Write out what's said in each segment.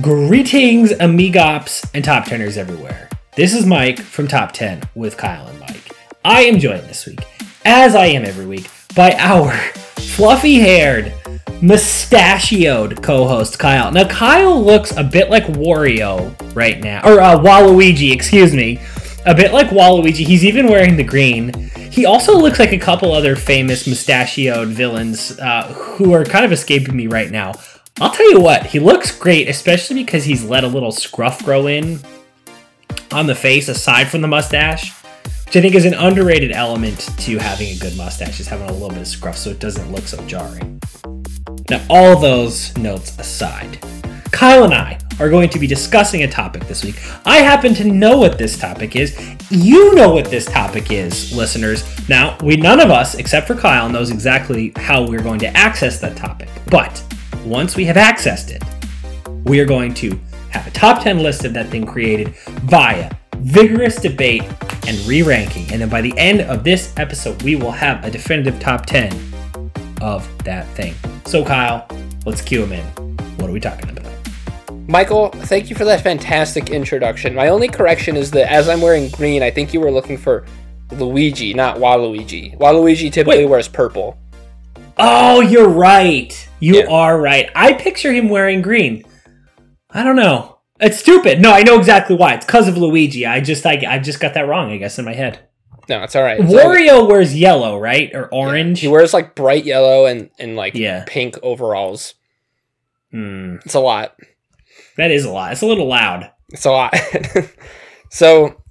Greetings, amigops and top teners everywhere. This is Mike from Top 10 with Kyle and Mike. I am joined this week, as I am every week, by our fluffy haired, mustachioed co host, Kyle. Now, Kyle looks a bit like Wario right now, or uh, Waluigi, excuse me. A bit like Waluigi. He's even wearing the green. He also looks like a couple other famous mustachioed villains uh, who are kind of escaping me right now. I'll tell you what, he looks great, especially because he's let a little scruff grow in on the face aside from the mustache, which I think is an underrated element to having a good mustache, is having a little bit of scruff so it doesn't look so jarring. Now, all those notes aside, Kyle and I are going to be discussing a topic this week. I happen to know what this topic is. You know what this topic is, listeners. Now, we none of us, except for Kyle, knows exactly how we're going to access that topic. But once we have accessed it, we are going to have a top 10 list of that thing created via vigorous debate and re ranking. And then by the end of this episode, we will have a definitive top 10 of that thing. So, Kyle, let's cue him in. What are we talking about? Michael, thank you for that fantastic introduction. My only correction is that as I'm wearing green, I think you were looking for Luigi, not Waluigi. Waluigi typically Wait. wears purple. Oh, you're right. You Yeah. are right. I picture him wearing green. I don't know. It's stupid. No, I know exactly why. It's because of Luigi. I just I, I just got that wrong, I guess, in my head. No, it's all right. It's all- Wario wears yellow, right? Or orange? He wears like bright yellow and, and like Yeah. pink overalls. Hmm. It's a lot. That is a lot. It's a little loud. It's a lot. so,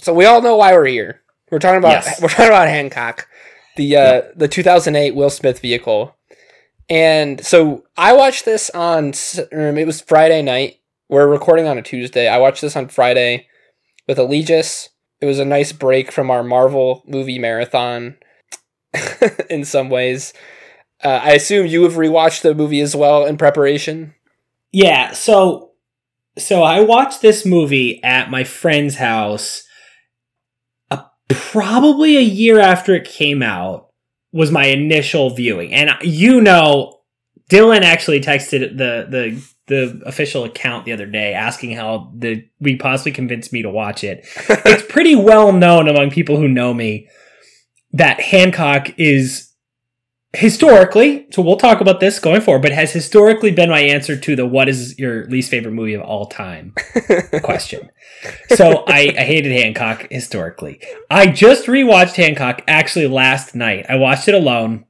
so we all know why we're here. We're talking about Yes. we're talking about Hancock, the uh, the 2008 Will Smith vehicle. And so I watched this on um, it was Friday night. We're recording on a Tuesday. I watched this on Friday with Allegis. It was a nice break from our Marvel movie marathon. in some ways, uh, I assume you have rewatched the movie as well in preparation. Yeah, so so I watched this movie at my friend's house probably a year after it came out was my initial viewing. And you know Dylan actually texted the the the official account the other day asking how the we possibly convinced me to watch it. it's pretty well known among people who know me that Hancock is historically, so we'll talk about this going forward, but has historically been my answer to the what is your least favorite movie of all time question. So I, I hated Hancock historically. I just rewatched Hancock actually last night. I watched it alone.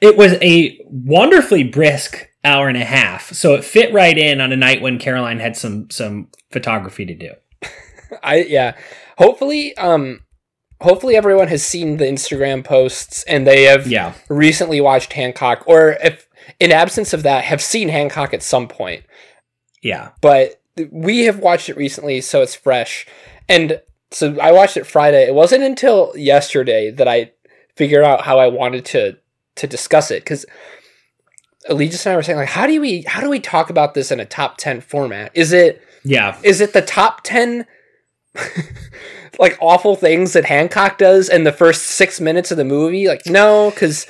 It was a wonderfully brisk hour and a half, so it fit right in on a night when Caroline had some some photography to do. I yeah. Hopefully, um, hopefully everyone has seen the Instagram posts and they have Yeah. recently watched Hancock, or if in absence of that, have seen Hancock at some point. Yeah. But we have watched it recently, so it's fresh. And so I watched it Friday. It wasn't until yesterday that I figured out how I wanted to to discuss it because. Allegis and I were saying like, how do we how do we talk about this in a top ten format? Is it Yeah. is it the top 10 like awful things that hancock does in the first six minutes of the movie? Like no because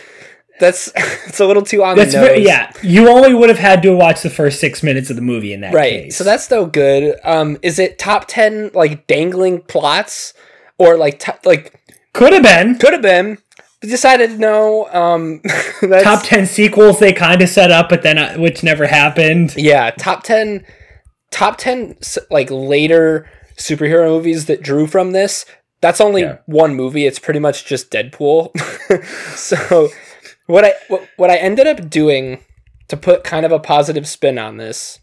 that's it's a little too on That's the nose. very, yeah. You only would have had to watch the first six minutes of the movie in that right. case. so that's no good. Um is it top 10 like dangling plots? Or like to- like could have been. could have been. Decided no um top ten sequels they kind of set up, but then uh, which never happened. yeah top 10 top 10 like later superhero movies that drew from this that's only Yeah. one movie. It's pretty much just deadpool. So what i what, what i ended up doing to put kind of a positive spin on this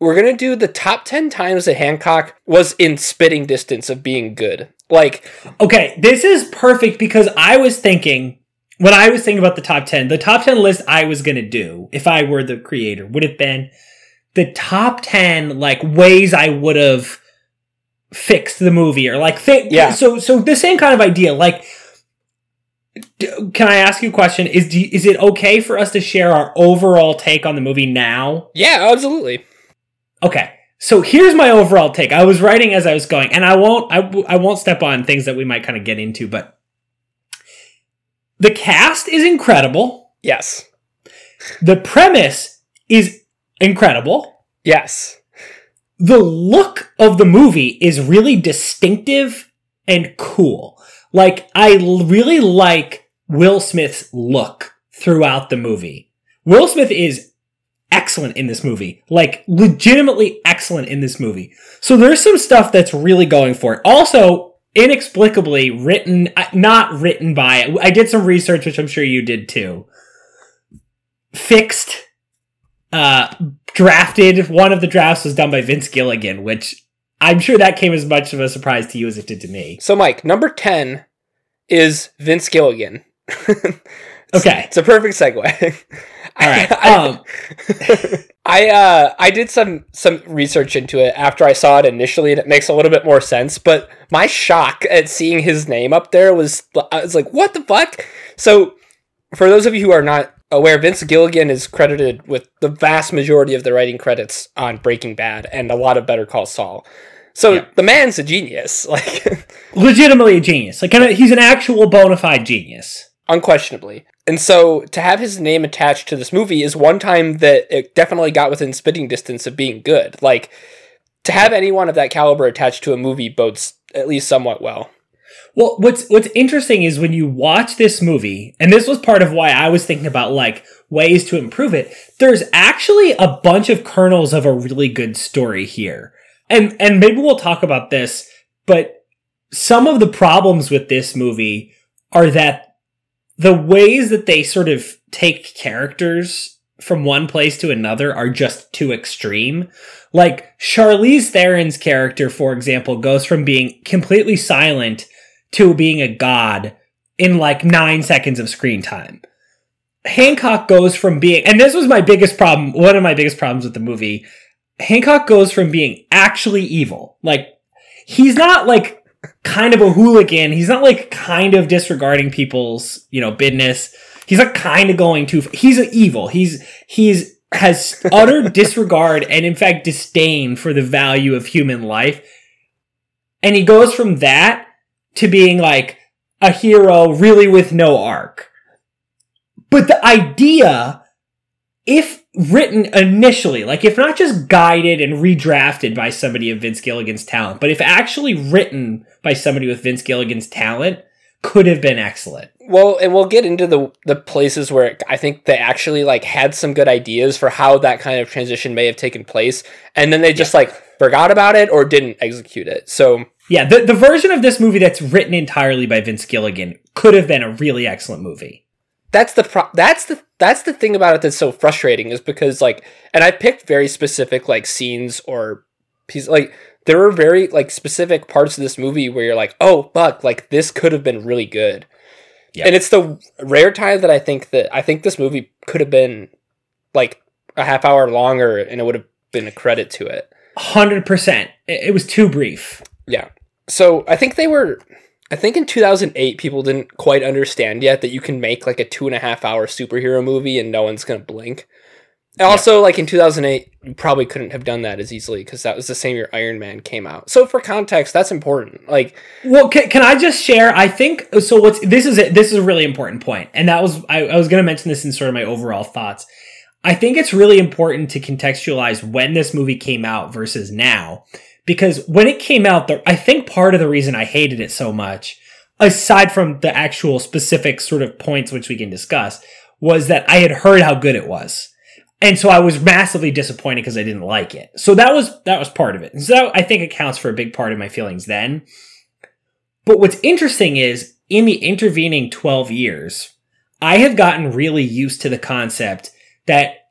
we're gonna do the top 10 times that hancock was in spitting distance of being good. Like Okay, this is perfect because I was thinking when I was thinking about the top 10, the top 10 list I was going to do if I were the creator would have been the top 10 like ways I would have fixed the movie or like think Yeah. so so the same kind of idea like d- can I ask you a question is do, is it okay for us to share our overall take on the movie now yeah absolutely Okay. So here's my overall take. I was writing as I was going, and I won't I, w- I won't step on things that we might kind of get into, but the cast is incredible. yes The premise is incredible. Yes. The look of the movie is really distinctive and cool. Like, I really like Will Smith's look throughout the movie. Will Smith is excellent in this movie. Like, legitimately excellent in this movie. So there's some stuff that's really going for it. Also, inexplicably written, uh, not written by, I did some research, which I'm sure you did too. Fixed, uh, drafted. One of the drafts was done by Vince Gilligan, which I'm sure that came as much of a surprise to you as it did to me. So, Mike, number 10 is Vince Gilligan. Okay. It's a perfect segue. All right. I, Um, I uh I did some some research into it after I saw it initially, and it makes a little bit more sense. But my shock at seeing his name up there was I was like, what the fuck? So, for those of you who are not aware, Vince Gilligan is credited with the vast majority of the writing credits on Breaking Bad and a lot of Better Call Saul. So Yeah. the man's a genius, like legitimately a genius. Like, kind of, he's an actual bona fide genius. unquestionably. And so to have his name attached to this movie is one time that it definitely got within spitting distance of being good. Like to have anyone of that caliber attached to a movie bodes at least somewhat well. Well, what's what's interesting is when you watch this movie, and this was part of why I was thinking about like ways to improve it. There's actually a bunch of kernels of a really good story here, and and maybe we'll talk about this. But some of the problems with this movie are that the ways that they sort of take characters from one place to another are just too extreme. Like Charlize Theron's character, for example, goes from being completely silent to being a god in like nine seconds of screen time. Hancock goes from being, and this was my biggest problem, one of my biggest problems with the movie. Hancock goes from being actually evil. Like, he's not like kind of a hooligan. He's not like kind of disregarding people's, you know, business. He's not kind of going too, he's an evil. He's, he's, has utter disregard and in fact disdain for the value of human life. And he goes from that to being like a hero really with no arc. But the idea, if written initially, like if not just guided and redrafted by somebody of Vince Gilligan's talent, but if actually written by somebody with Vince Gilligan's talent, could have been excellent. Well, and we'll get into the the places where I think they actually like had some good ideas for how that kind of transition may have taken place, and then they just like forgot about it or didn't execute it. So Yeah, the, the version of this movie that's written entirely by Vince Gilligan could have been a really excellent movie. that's the pro- that's the that's the thing about it that's so frustrating is because like and I picked very specific like scenes or pieces like there were very like specific parts of this movie where you're like oh fuck like this could have been really good Yeah. and it's the rare time that I think that I think this movie could have been like a half hour longer and it would have been a credit to it 100%. It, it was too brief. Yeah. So I think they were. I think in 2008, people didn't quite understand yet that you can make like a two and a half hour superhero movie and no one's gonna blink. And also, like in 2008, you probably couldn't have done that as easily because that was the same year Iron Man came out. So for context, that's important. Like, Well, can, can I just share? I think so. What's this is a, this is a really important point, and that was I, I was going to mention this in sort of my overall thoughts. I think it's really important to contextualize when this movie came out versus now, because when it came out, the, I think part of the reason I hated it so much, aside from the actual specific sort of points which we can discuss, was that I had heard how good it was. And so I was massively disappointed because I didn't like it. So that was that was part of it. And so I think accounts for a big part of my feelings then. But what's interesting is in the intervening 12 years, I have gotten really used to the concept that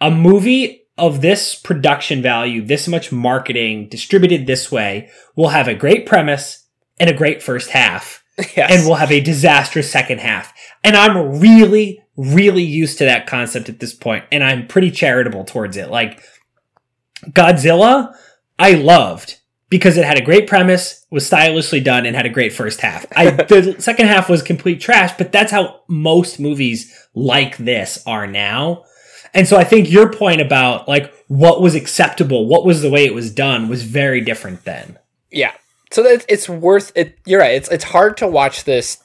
a movie of this production value, this much marketing distributed this way we'll have a great premise and a great first half yes. and will have a disastrous second half. And I'm really, really used to that concept at this point, and I'm pretty charitable towards it. Like Godzilla, I loved because it had a great premise, was stylishly done, and had a great first half. I the second half was complete trash, but that's how most movies like this are now. And so I think your point about like what was acceptable, what was the way it was done was very different then. yeah. So that it's worth it. You're right. It's it's hard to watch this,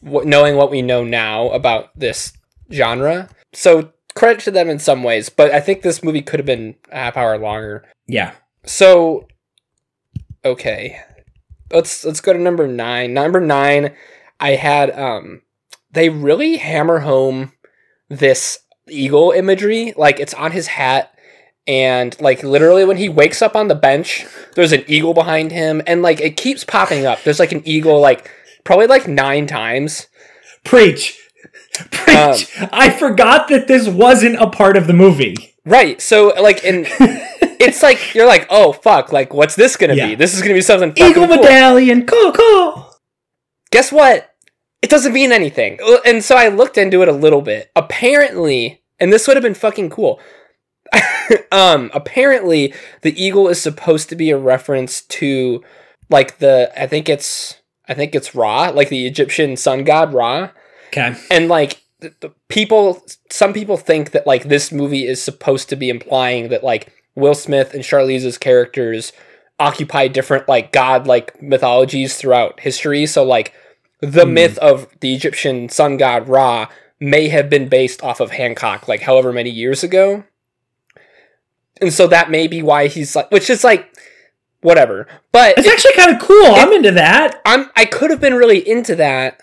knowing what we know now about this genre. So credit to them in some ways, but I think this movie could have been a half hour longer. Yeah. So, okay, let's let's go to number nine. Number nine, I had um, they really hammer home this eagle imagery. Like it's on his hat, and like literally when he wakes up on the bench, there's an eagle behind him, and like it keeps popping up. There's like an eagle, like probably like nine times. Preach. Preach. Um, I forgot that this wasn't a part of the movie. Right. So like in it's like you're like, oh fuck, like what's this gonna Yeah. be? This is gonna be something Eagle cool. medallion, cool, cool. Guess what? It doesn't mean anything. And so I looked into it a little bit. Apparently, and this would have been fucking cool. um, apparently the eagle is supposed to be a reference to like the I think it's I think it's Ra, like the Egyptian sun god Ra. Okay. and like the, the people some people think that like this movie is supposed to be implying that like will smith and charlize's characters occupy different like god like mythologies throughout history so like the Hmm. myth of the egyptian sun god ra may have been based off of hancock like however many years ago and so that may be why he's like which is like whatever but It's actually kind of cool. I'm into that. I'm I could have been really into that,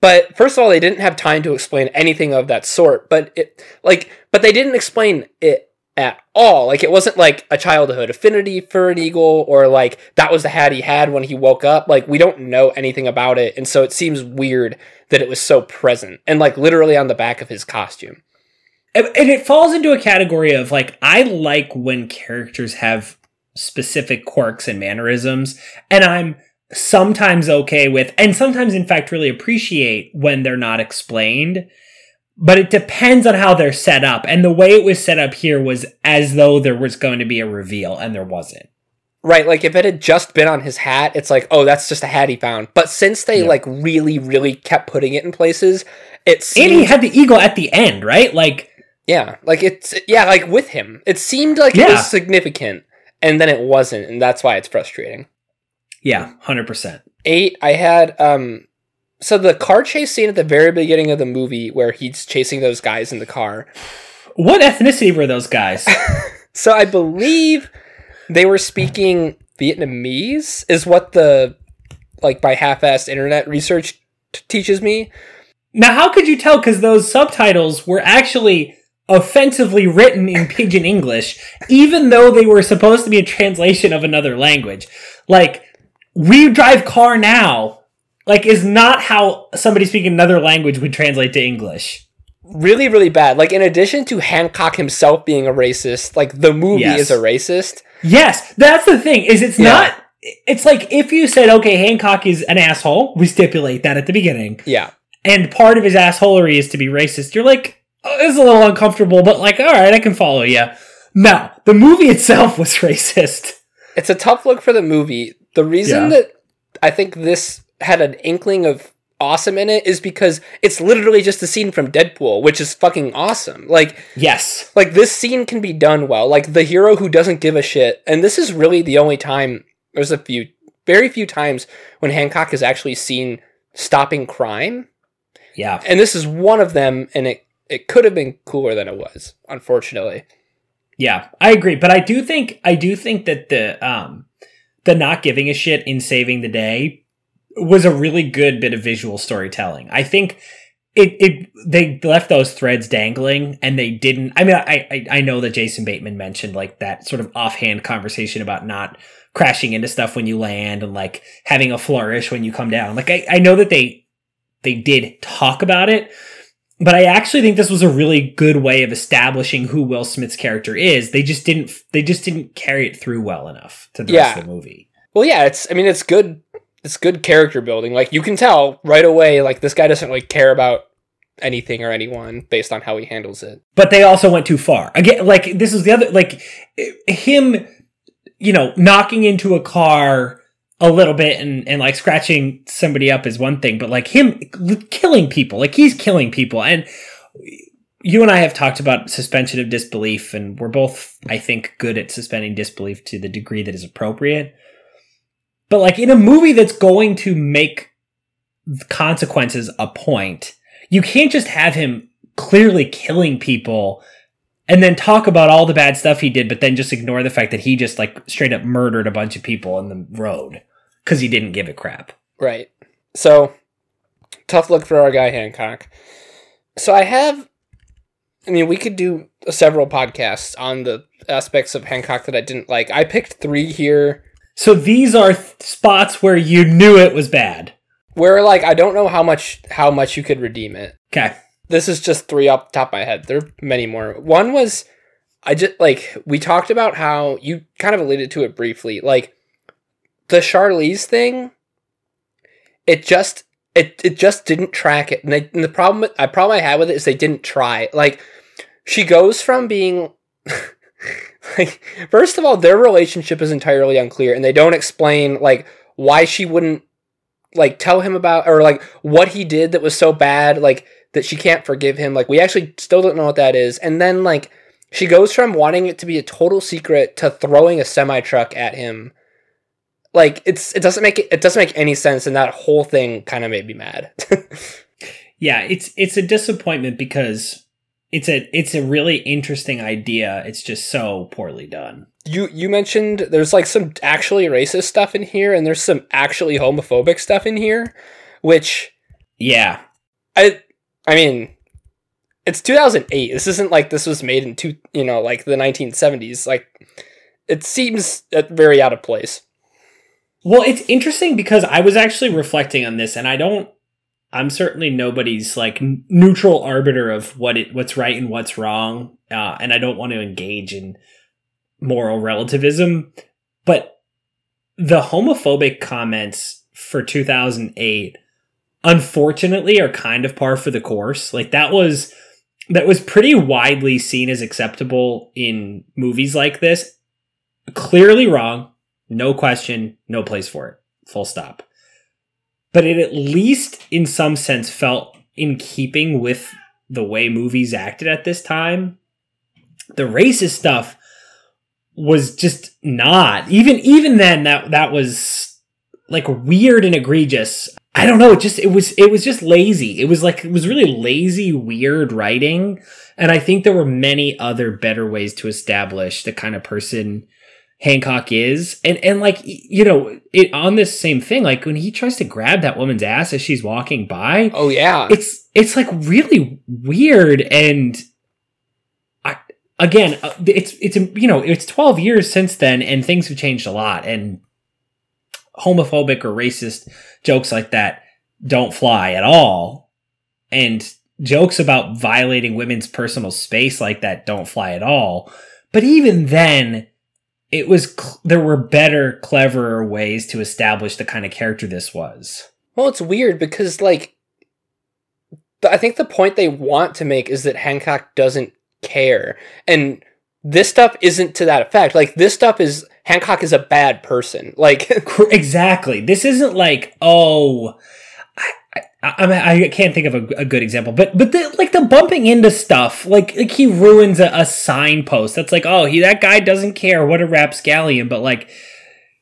but first of all, they didn't have time to explain anything of that sort. But it like, but they didn't explain it at all. Like it wasn't like a childhood affinity for an eagle, or like that was the hat he had when he woke up. Like we don't know anything about it, and so it seems weird that it was so present and like literally on the back of his costume. And it falls into a category of like, I like when characters have specific quirks and mannerisms, and I'm sometimes okay with, and sometimes in fact really appreciate when they're not explained. But it depends on how they're set up. And the way it was set up here was as though there was going to be a reveal, and there wasn't. Right, like if it had just been on his hat, it's like, oh, that's just a hat he found. But since they Yeah. like really, really kept putting it in places, it And he had the eagle at the end, right? Like, Yeah, like it's yeah, like with him, it seemed like it was significant, and then it wasn't, and that's why it's frustrating. yeah, 100%. Eight, I had um, so the car chase scene at the very beginning of the movie where he's chasing those guys in the car. What ethnicity were those guys? So I believe they were speaking Vietnamese, is what the like by half-assed internet research t- teaches me. Now, how could you tell? Because those subtitles were actually offensively written in pidgin English, even though they were supposed to be a translation of another language. Like, we drive car now, like, is not how somebody speaking another language would translate to English. Really, really bad. Like in addition to Hancock himself being a racist, like the movie Yes. is a racist. Yes, that's the thing. Is it's Yeah. not. It's like if you said, okay, Hancock is an asshole. We stipulate that at the beginning. Yeah. and part of his assholery is to be racist, you're like, oh, this is a little uncomfortable, but like, all right, I can follow you. No, the movie itself was racist. it's a tough look for the movie. The reason Yeah. that I think this had an inkling of awesome in it is because it's literally just a scene from Deadpool, which is fucking awesome. Like Yes. like this scene can be done well. Like the hero who doesn't give a shit. And this is really the only time there's a few very few times when Hancock is actually seen stopping crime. Yeah. And this is one of them and it it could have been cooler than it was, unfortunately. Yeah, I agree, but I do think I do think that the um the not giving a shit in saving the day was a really good bit of visual storytelling. I think it it they left those threads dangling and they didn't I mean I I, I know that Jason Bateman mentioned like that sort of offhand conversation about not crashing into stuff when you land and like having a flourish when you come down. Like I, I know that they they did talk about it, but I actually think this was a really good way of establishing who Will Smith's character is. They just didn't they just didn't carry it through well enough to the rest of the movie. Well, yeah, it's. I mean, it's good. It's good character building. Like you can tell right away. Like this guy doesn't really care about anything or anyone based on how he handles it. But they also went too far. Again, like this is the other like him, you know, knocking into a car a little bit and and like scratching somebody up is one thing, but like him killing people, like he's killing people and you and I have talked about suspension of disbelief, and we're both, I think, good at suspending disbelief to the degree that is appropriate. But like in a movie that's going to make consequences a point, you can't just have him clearly killing people and then talk about all the bad stuff he did, but then just ignore the fact that he just like straight up murdered a bunch of people on the road because he didn't give a crap. Right. So tough look for our guy Hancock. So I have I mean, we could do several podcasts on the aspects of Hancock that I didn't like. I picked 3 here. So these are th- spots where you knew it was bad. Where like I don't know how much how much you could redeem it. Okay. This is just 3 off the top of my head. There are many more. One was I just like we talked about how you kind of alluded to it briefly. Like the Charlize thing it just it it just didn't track it. And, they, and the problem I problem I had with it is they didn't try. Like she goes from being like first of all their relationship is entirely unclear and they don't explain like why she wouldn't like tell him about or like what he did that was so bad like that she can't forgive him. Like we actually still don't know what that is. And then like she goes from wanting it to be a total secret to throwing a semi truck at him like it's it doesn't make it, it doesn't make any sense and that whole thing kind of made me mad yeah it's it's a disappointment because it's a it's a really interesting idea. It's just so poorly done. You you mentioned there's like some actually racist stuff in here and there's some actually homophobic stuff in here which yeah. I i mean it's 2008 this isn't like this was made in two you know like the 1970s like it seems uh, very out of place. Well, it's interesting because I was actually reflecting on this, and I don't. I'm certainly nobody's like neutral arbiter of what it what's right and what's wrong, uh, and I don't want to engage in moral relativism. But the homophobic comments for 2008, unfortunately, are kind of par for the course. Like that was that was pretty widely seen as acceptable in movies like this. Clearly wrong no question, no place for it. Full stop. But it at least, in some sense, felt in keeping with the way movies acted at this time. The racist stuff was just not. Even even then that that was like weird and egregious. I don't know, it just it was it was just lazy. It was like it was really lazy, weird writing. And I think there were many other better ways to establish the kind of person Hancock is. And and like you know, it on this same thing, like when he tries to grab that woman's ass as she's walking by. Oh yeah. It's it's like really weird and I, again, uh, it's it's you know, it's 12 years since then and things have changed a lot and homophobic or racist jokes like that don't fly at all. And jokes about violating women's personal space like that don't fly at all. But even then, it was cl- there were better, cleverer ways to establish the kind of character this was. Well, it's weird because like I think the point they want to make is that Hancock doesn't care. And this stuff isn't to that effect. Like this stuff is Hancock is a bad person. Like exactly. This isn't like, oh, I, I, I can't think of a, a, good example, but but the, like the bumping into stuff, like like he ruins a, a signpost. That's like, oh, he that guy doesn't care. What a rapscallion, but like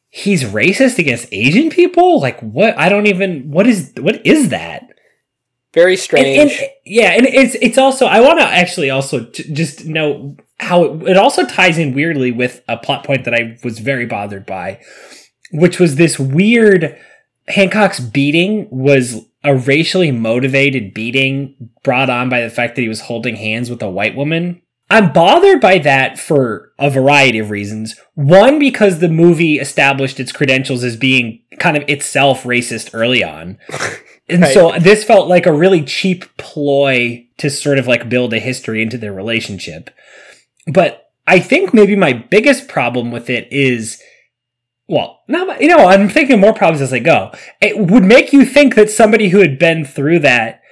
he's racist against Asian people. Like what? I don't even. What is what is that? Very strange. And, and, yeah, and it's it's also I want to actually also t- just know how it, it also ties in weirdly with a plot point that I was very bothered by, which was this weird Hancock's beating was a racially motivated beating brought on by the fact that he was holding hands with a white woman. I'm bothered by that for a variety of reasons. One, because the movie established its credentials as being kind of itself racist early on. And right. so this felt like a really cheap ploy to sort of like build a history into their relationship. But I think maybe my biggest problem with it is well, no, you know, I'm thinking more problems as I go. It would make you think that somebody who had been through that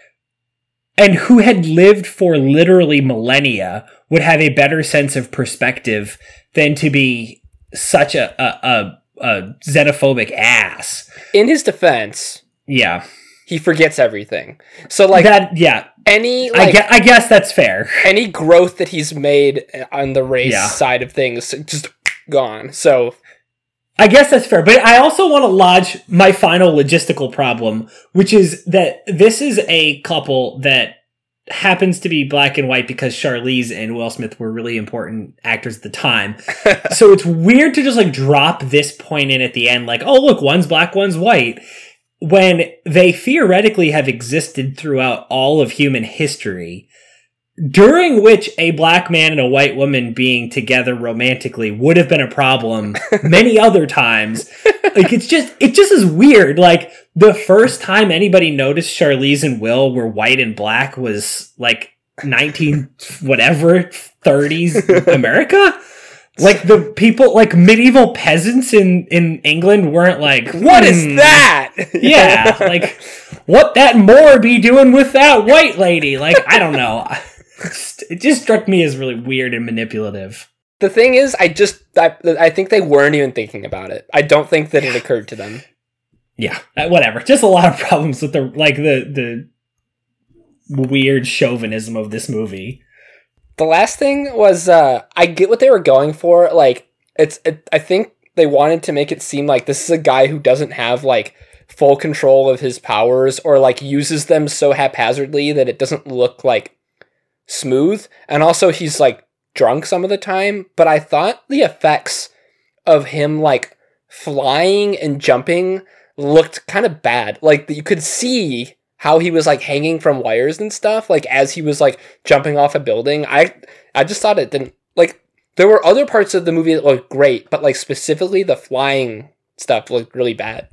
and who had lived for literally millennia would have a better sense of perspective than to be such a, a, a, a xenophobic ass. In his defense, yeah, he forgets everything. So like that, yeah. Any, like, I, guess, I guess that's fair. Any growth that he's made on the race yeah. side of things just gone. So I guess that's fair, but I also want to lodge my final logistical problem, which is that this is a couple that happens to be black and white because Charlize and Will Smith were really important actors at the time. so it's weird to just like drop this point in at the end, like, oh, look, one's black, one's white, when they theoretically have existed throughout all of human history, during which a black man and a white woman being together romantically would have been a problem many other times. Like it's just, it just is weird. Like the first time anybody noticed Charlize and Will were white and black was like 19 whatever 30s America. Like the people, like medieval peasants in in England weren't like, What is "Hmm." that? Yeah, like what that Moor be doing with that white lady? Like I don't know. It just struck me as really weird and manipulative. the thing is, I just I, I think they weren't even thinking about it. I don't think that it occurred to them. Yeah, uh, whatever. Just a lot of problems with the like the the weird chauvinism of this movie. The last thing was uh I get what they were going for. Like it's it, I think they wanted to make it seem like this is a guy who doesn't have like full control of his powers or like uses them so haphazardly that it doesn't look like smooth. And also he's like drunk some of the time, but I thought the effects of him like flying and jumping looked kind of bad. Like you could see how he was like hanging from wires and stuff like as he was like jumping off a building. I I just thought it didn't like there were other parts of the movie that looked great, but like specifically the flying stuff looked really bad.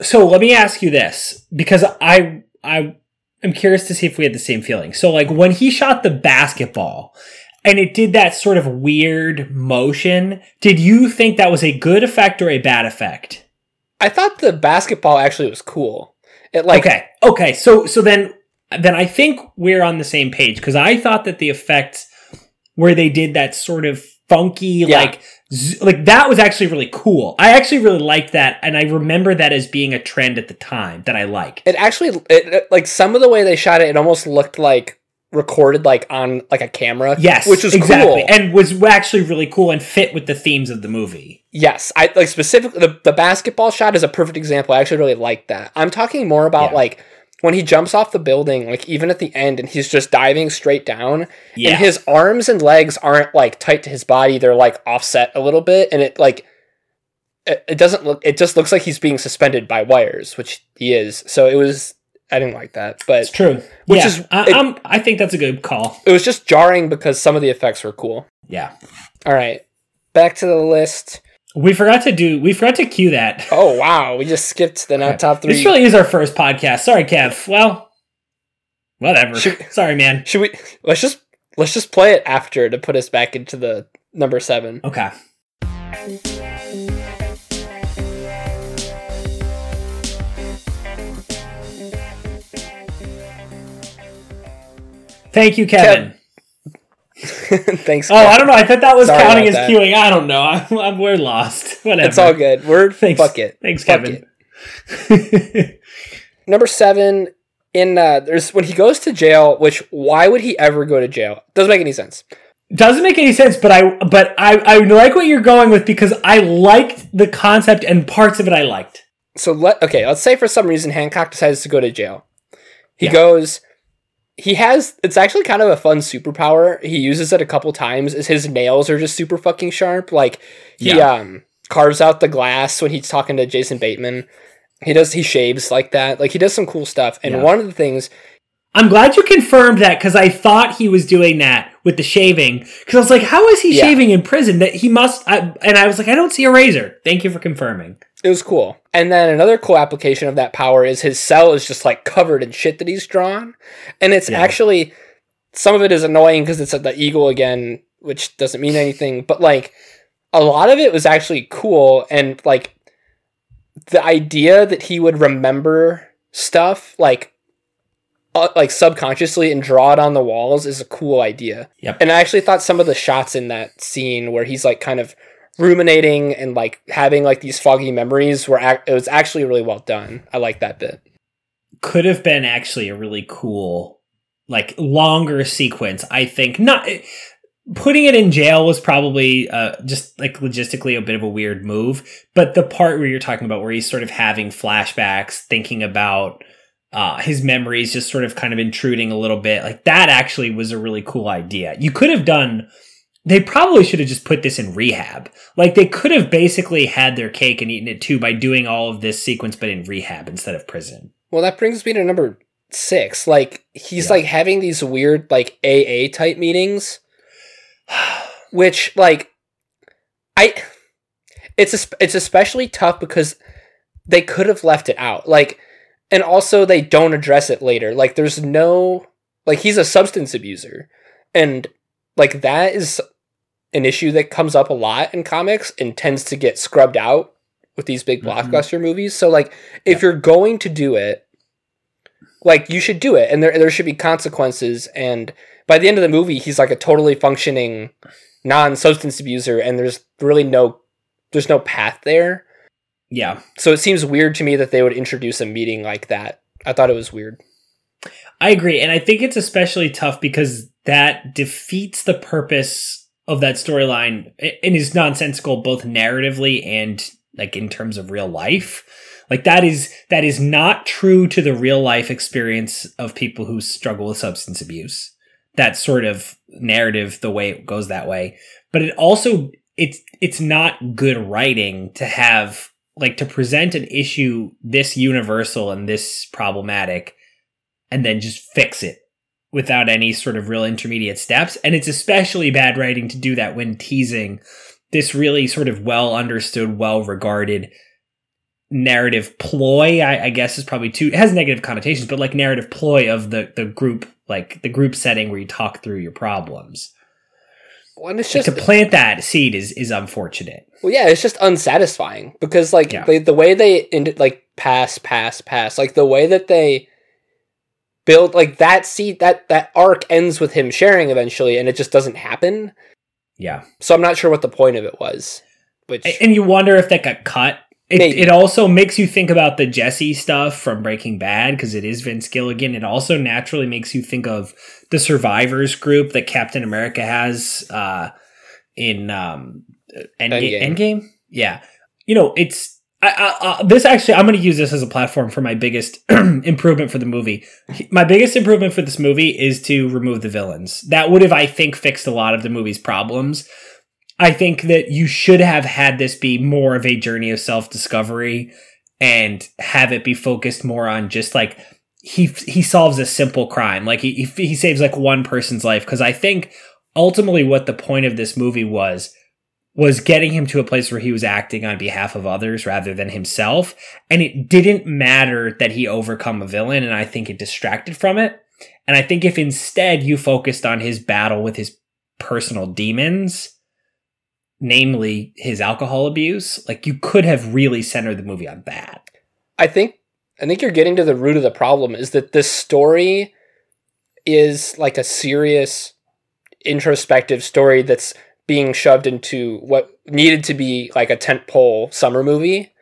So let me ask you this because I I am curious to see if we had the same feeling. So like when he shot the basketball and it did that sort of weird motion, did you think that was a good effect or a bad effect? I thought the basketball actually was cool. It like okay. Okay. So so then then I think we're on the same page because I thought that the effects where they did that sort of funky Yeah. like z- like that was actually really cool. I actually really liked that and I remember that as being a trend at the time that I liked. it actually it, like some of the way they shot it, it almost looked like recorded like on like a camera. Yes, which was exactly, cool. and was actually really cool and fit with the themes of the movie. Yes, I like specifically the, the basketball shot is a perfect example. I actually really like that. I'm talking more about Yeah. like when he jumps off the building, like even at the end, and he's just diving straight down, Yeah, and his arms and legs aren't like tight to his body; they're like offset a little bit, and it like it, it doesn't look. It just looks like he's being suspended by wires, which he is. So it was. I didn't like that, but it's true. Which yeah, is- I, it- I'm, I think that's a good call. it was just jarring because some of the effects were cool. Yeah, All right, back to the list. We forgot to do. We forgot to cue that. Oh wow, we just skipped the not top three. This really is our first podcast. Sorry, Kev. Well, whatever. Should- Sorry, man. Should we let's just let's just play it after to put us back into the number seven. Okay. Thank you, Kevin. Thanks. Oh, I don't know. I thought that was Sorry counting as that. queuing. I don't know. I'm, I'm we're lost. Whatever. It's all good. We're Thanks. fuck it. Thanks, Fuck Kevin. it. Number seven. In uh, there's when he goes to jail. Which why would he ever go to jail? Doesn't make any sense. Doesn't make any sense, but I but I I like what you're going with because I liked the concept and parts of it I liked. So let okay. Let's say for some reason Hancock decides to go to jail. He Yeah. goes. He has. It's actually kind of a fun superpower. He uses it a couple times. Is his nails are just super fucking sharp. Like he Yeah. um carves out the glass when he's talking to Jason Bateman. He does. He shaves like that. Like he does some cool stuff. And Yeah. one of the things I'm glad you confirmed that because I thought he was doing that with the shaving because I was like, how is he Yeah. shaving in prison? That he must. I, and I was like, I don't see a razor. Thank you for confirming. It was cool. And then another cool application of that power is his cell is just like covered in shit that he's drawn. And it's Yeah. actually some of it is annoying because it's at the eagle again, which doesn't mean anything, but like a lot of it was actually cool and like the idea that he would remember stuff like uh, like subconsciously and draw it on the walls is a cool idea. Yep. And I actually thought some of the shots in that scene where he's like kind of ruminating and like having like these foggy memories were ac- it was actually really well done. I like that bit. Could have been actually a really cool, like longer sequence. I think not. Putting it in jail was probably uh, just like logistically a bit of a weird move, but the part where you're talking about where he's sort of having flashbacks, thinking about uh, his memories just sort of kind of intruding a little bit. Like that actually was a really cool idea. You could have done. They probably should have just put this in rehab. Like they could have basically had their cake and eaten it too by doing all of this sequence, but in rehab instead of prison. Well, that brings me to number six. Like he's yeah. like having these weird like AA type meetings, which like I it's a, it's especially tough because they could have left it out. Like and also they don't address it later. Like there's no like he's a substance abuser and like that is an issue that comes up a lot in comics and tends to get scrubbed out with these big mm-hmm. blockbuster movies. So like if yeah. you're going to do it like you should do it and there there should be consequences and by the end of the movie he's like a totally functioning non-substance abuser and there's really no there's no path there yeah so it seems weird to me that they would introduce a meeting like that i thought it was weird i agree and i think it's especially tough because that defeats the purpose of that storyline and is nonsensical both narratively and like in terms of real life like that is that is not true to the real life experience of people who struggle with substance abuse. That sort of narrative, the way it goes that way. But it also it's it's not good writing to have like to present an issue this universal and this problematic and then just fix it without any sort of real intermediate steps. And it's especially bad writing to do that when teasing this really sort of well understood, well regarded narrative ploy I, I, guess is probably too it has negative connotations but like narrative ploy of the the group like the group setting where you talk through your problems well, it's just like to plant that seed is is unfortunate. Well yeah it's just unsatisfying because like yeah. the way they ended like pass pass pass like the way that they build like that seed that that arc ends with him sharing eventually and it just doesn't happen. Yeah. So i'm not sure what the point of it was which and you wonder if that got cut it, it also makes you think about the Jesse stuff from Breaking Bad because it is Vince Gilligan. It also naturally makes you think of the survivors group that Captain America has uh, in um, Endgame. Endgame. Yeah, you know it's I, I, I, this actually I'm going to use this as a platform for my biggest improvement for the movie. My biggest improvement for this movie is to remove the villains. That would have I think fixed a lot of the movie's problems. I think that you should have had this be more of a journey of self discovery and have it be focused more on just like he he solves a simple crime, like he he saves like one person's life. Because I think ultimately what the point of this movie was was getting him to a place where he was acting on behalf of others rather than himself, and it didn't matter that he overcome a villain, and I think it distracted from it. And I think if instead you focused on his battle with his personal demons namely his alcohol abuse, like you could have really centered the movie on that. I think I think you're getting to the root of the problem is that this story is like a serious introspective story that's being shoved into what needed to be like a tentpole summer movie.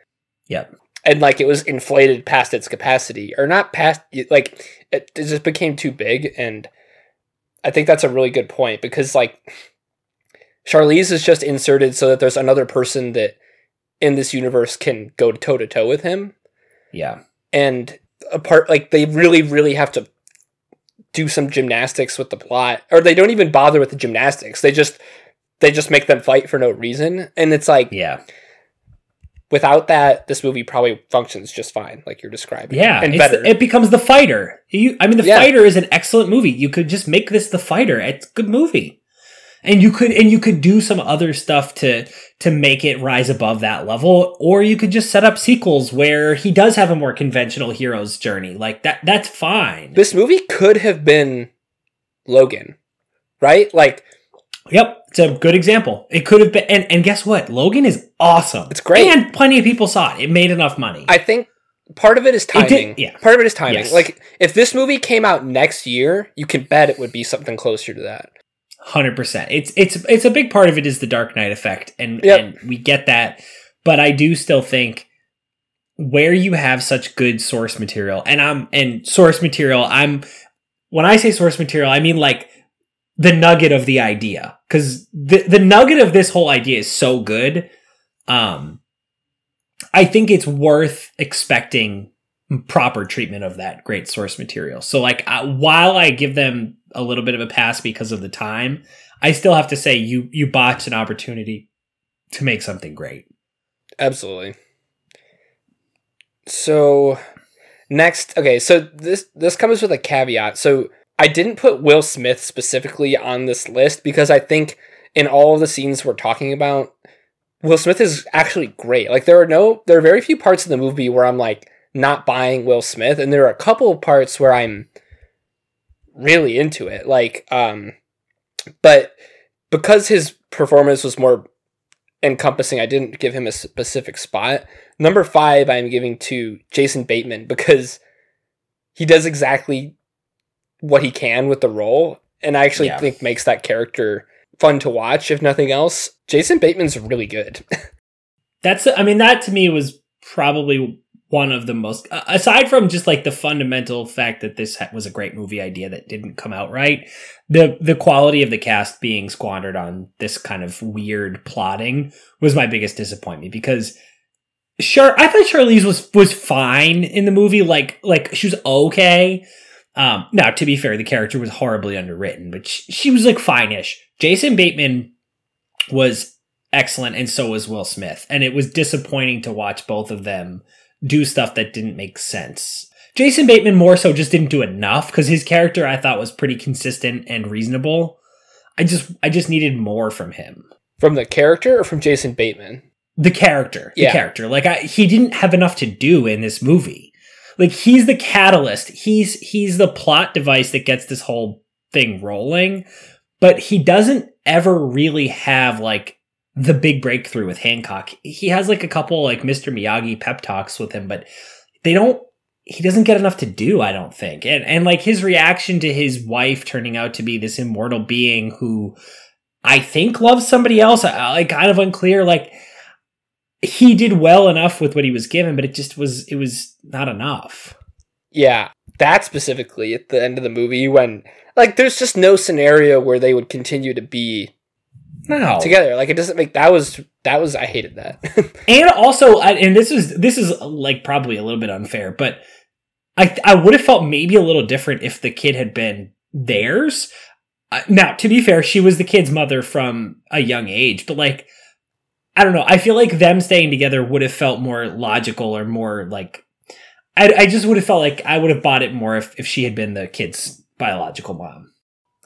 Yep. And like it was inflated past its capacity or not past like it, it just became too big and I think that's a really good point because like Charlize is just inserted so that there's another person that in this universe can go toe to toe with him. Yeah. And apart like they really really have to do some gymnastics with the plot or they don't even bother with the gymnastics. They just they just make them fight for no reason and it's like Yeah. Without that, this movie probably functions just fine, like you're describing. Yeah, and better. it becomes the fighter. You, I mean, the yeah. fighter is an excellent movie. You could just make this the fighter. It's a good movie and you could and you could do some other stuff to to make it rise above that level or you could just set up sequels where he does have a more conventional hero's journey like that that's fine this movie could have been logan right like yep it's a good example it could have been and, and guess what logan is awesome it's great and plenty of people saw it it made enough money i think part of it is timing. It did, yeah. Part of it is timing. Yes. Like if this movie came out next year, you can bet it would be something closer to that. Hundred percent. It's it's it's a big part of it is the Dark Knight effect, and yep. and we get that. But I do still think where you have such good source material, and I'm and source material. I'm when I say source material, I mean like the nugget of the idea, because the the nugget of this whole idea is so good. Um, I think it's worth expecting proper treatment of that great source material. So like uh, while I give them a little bit of a pass because of the time, I still have to say you you botched an opportunity to make something great. Absolutely. So next, okay, so this this comes with a caveat. So I didn't put Will Smith specifically on this list because I think in all of the scenes we're talking about, Will Smith is actually great. Like there are no there are very few parts of the movie where I'm like not buying Will Smith and there are a couple of parts where I'm really into it. Like um but because his performance was more encompassing, I didn't give him a specific spot. Number 5 I'm giving to Jason Bateman because he does exactly what he can with the role and I actually yeah. think makes that character fun to watch if nothing else. Jason Bateman's really good. That's I mean that to me was probably one of the most aside from just like the fundamental fact that this was a great movie idea that didn't come out right the the quality of the cast being squandered on this kind of weird plotting was my biggest disappointment because sure I thought Charlize was was fine in the movie like like she was okay. Um now to be fair the character was horribly underwritten but she, she was like fine-ish. Jason Bateman was excellent and so was Will Smith and it was disappointing to watch both of them do stuff that didn't make sense. Jason Bateman more so just didn't do enough because his character I thought was pretty consistent and reasonable. I just I just needed more from him. From the character or from Jason Bateman? The character. The yeah. character. Like I, he didn't have enough to do in this movie. Like he's the catalyst. He's he's the plot device that gets this whole thing rolling, but he doesn't ever really have like the big breakthrough with Hancock. He has like a couple like Mr. Miyagi pep talks with him, but they don't he doesn't get enough to do, I don't think. And and like his reaction to his wife turning out to be this immortal being who I think loves somebody else, like kind of unclear like he did well enough with what he was given, but it just was it was not enough. Yeah, that specifically at the end of the movie when like there's just no scenario where they would continue to be no. together. Like it doesn't make that was that was I hated that. and also, I, and this is this is like probably a little bit unfair, but I I would have felt maybe a little different if the kid had been theirs. Uh, now, to be fair, she was the kid's mother from a young age, but like I don't know. I feel like them staying together would have felt more logical or more like I, I just would have felt like I would have bought it more if, if she had been the kid's biological mom.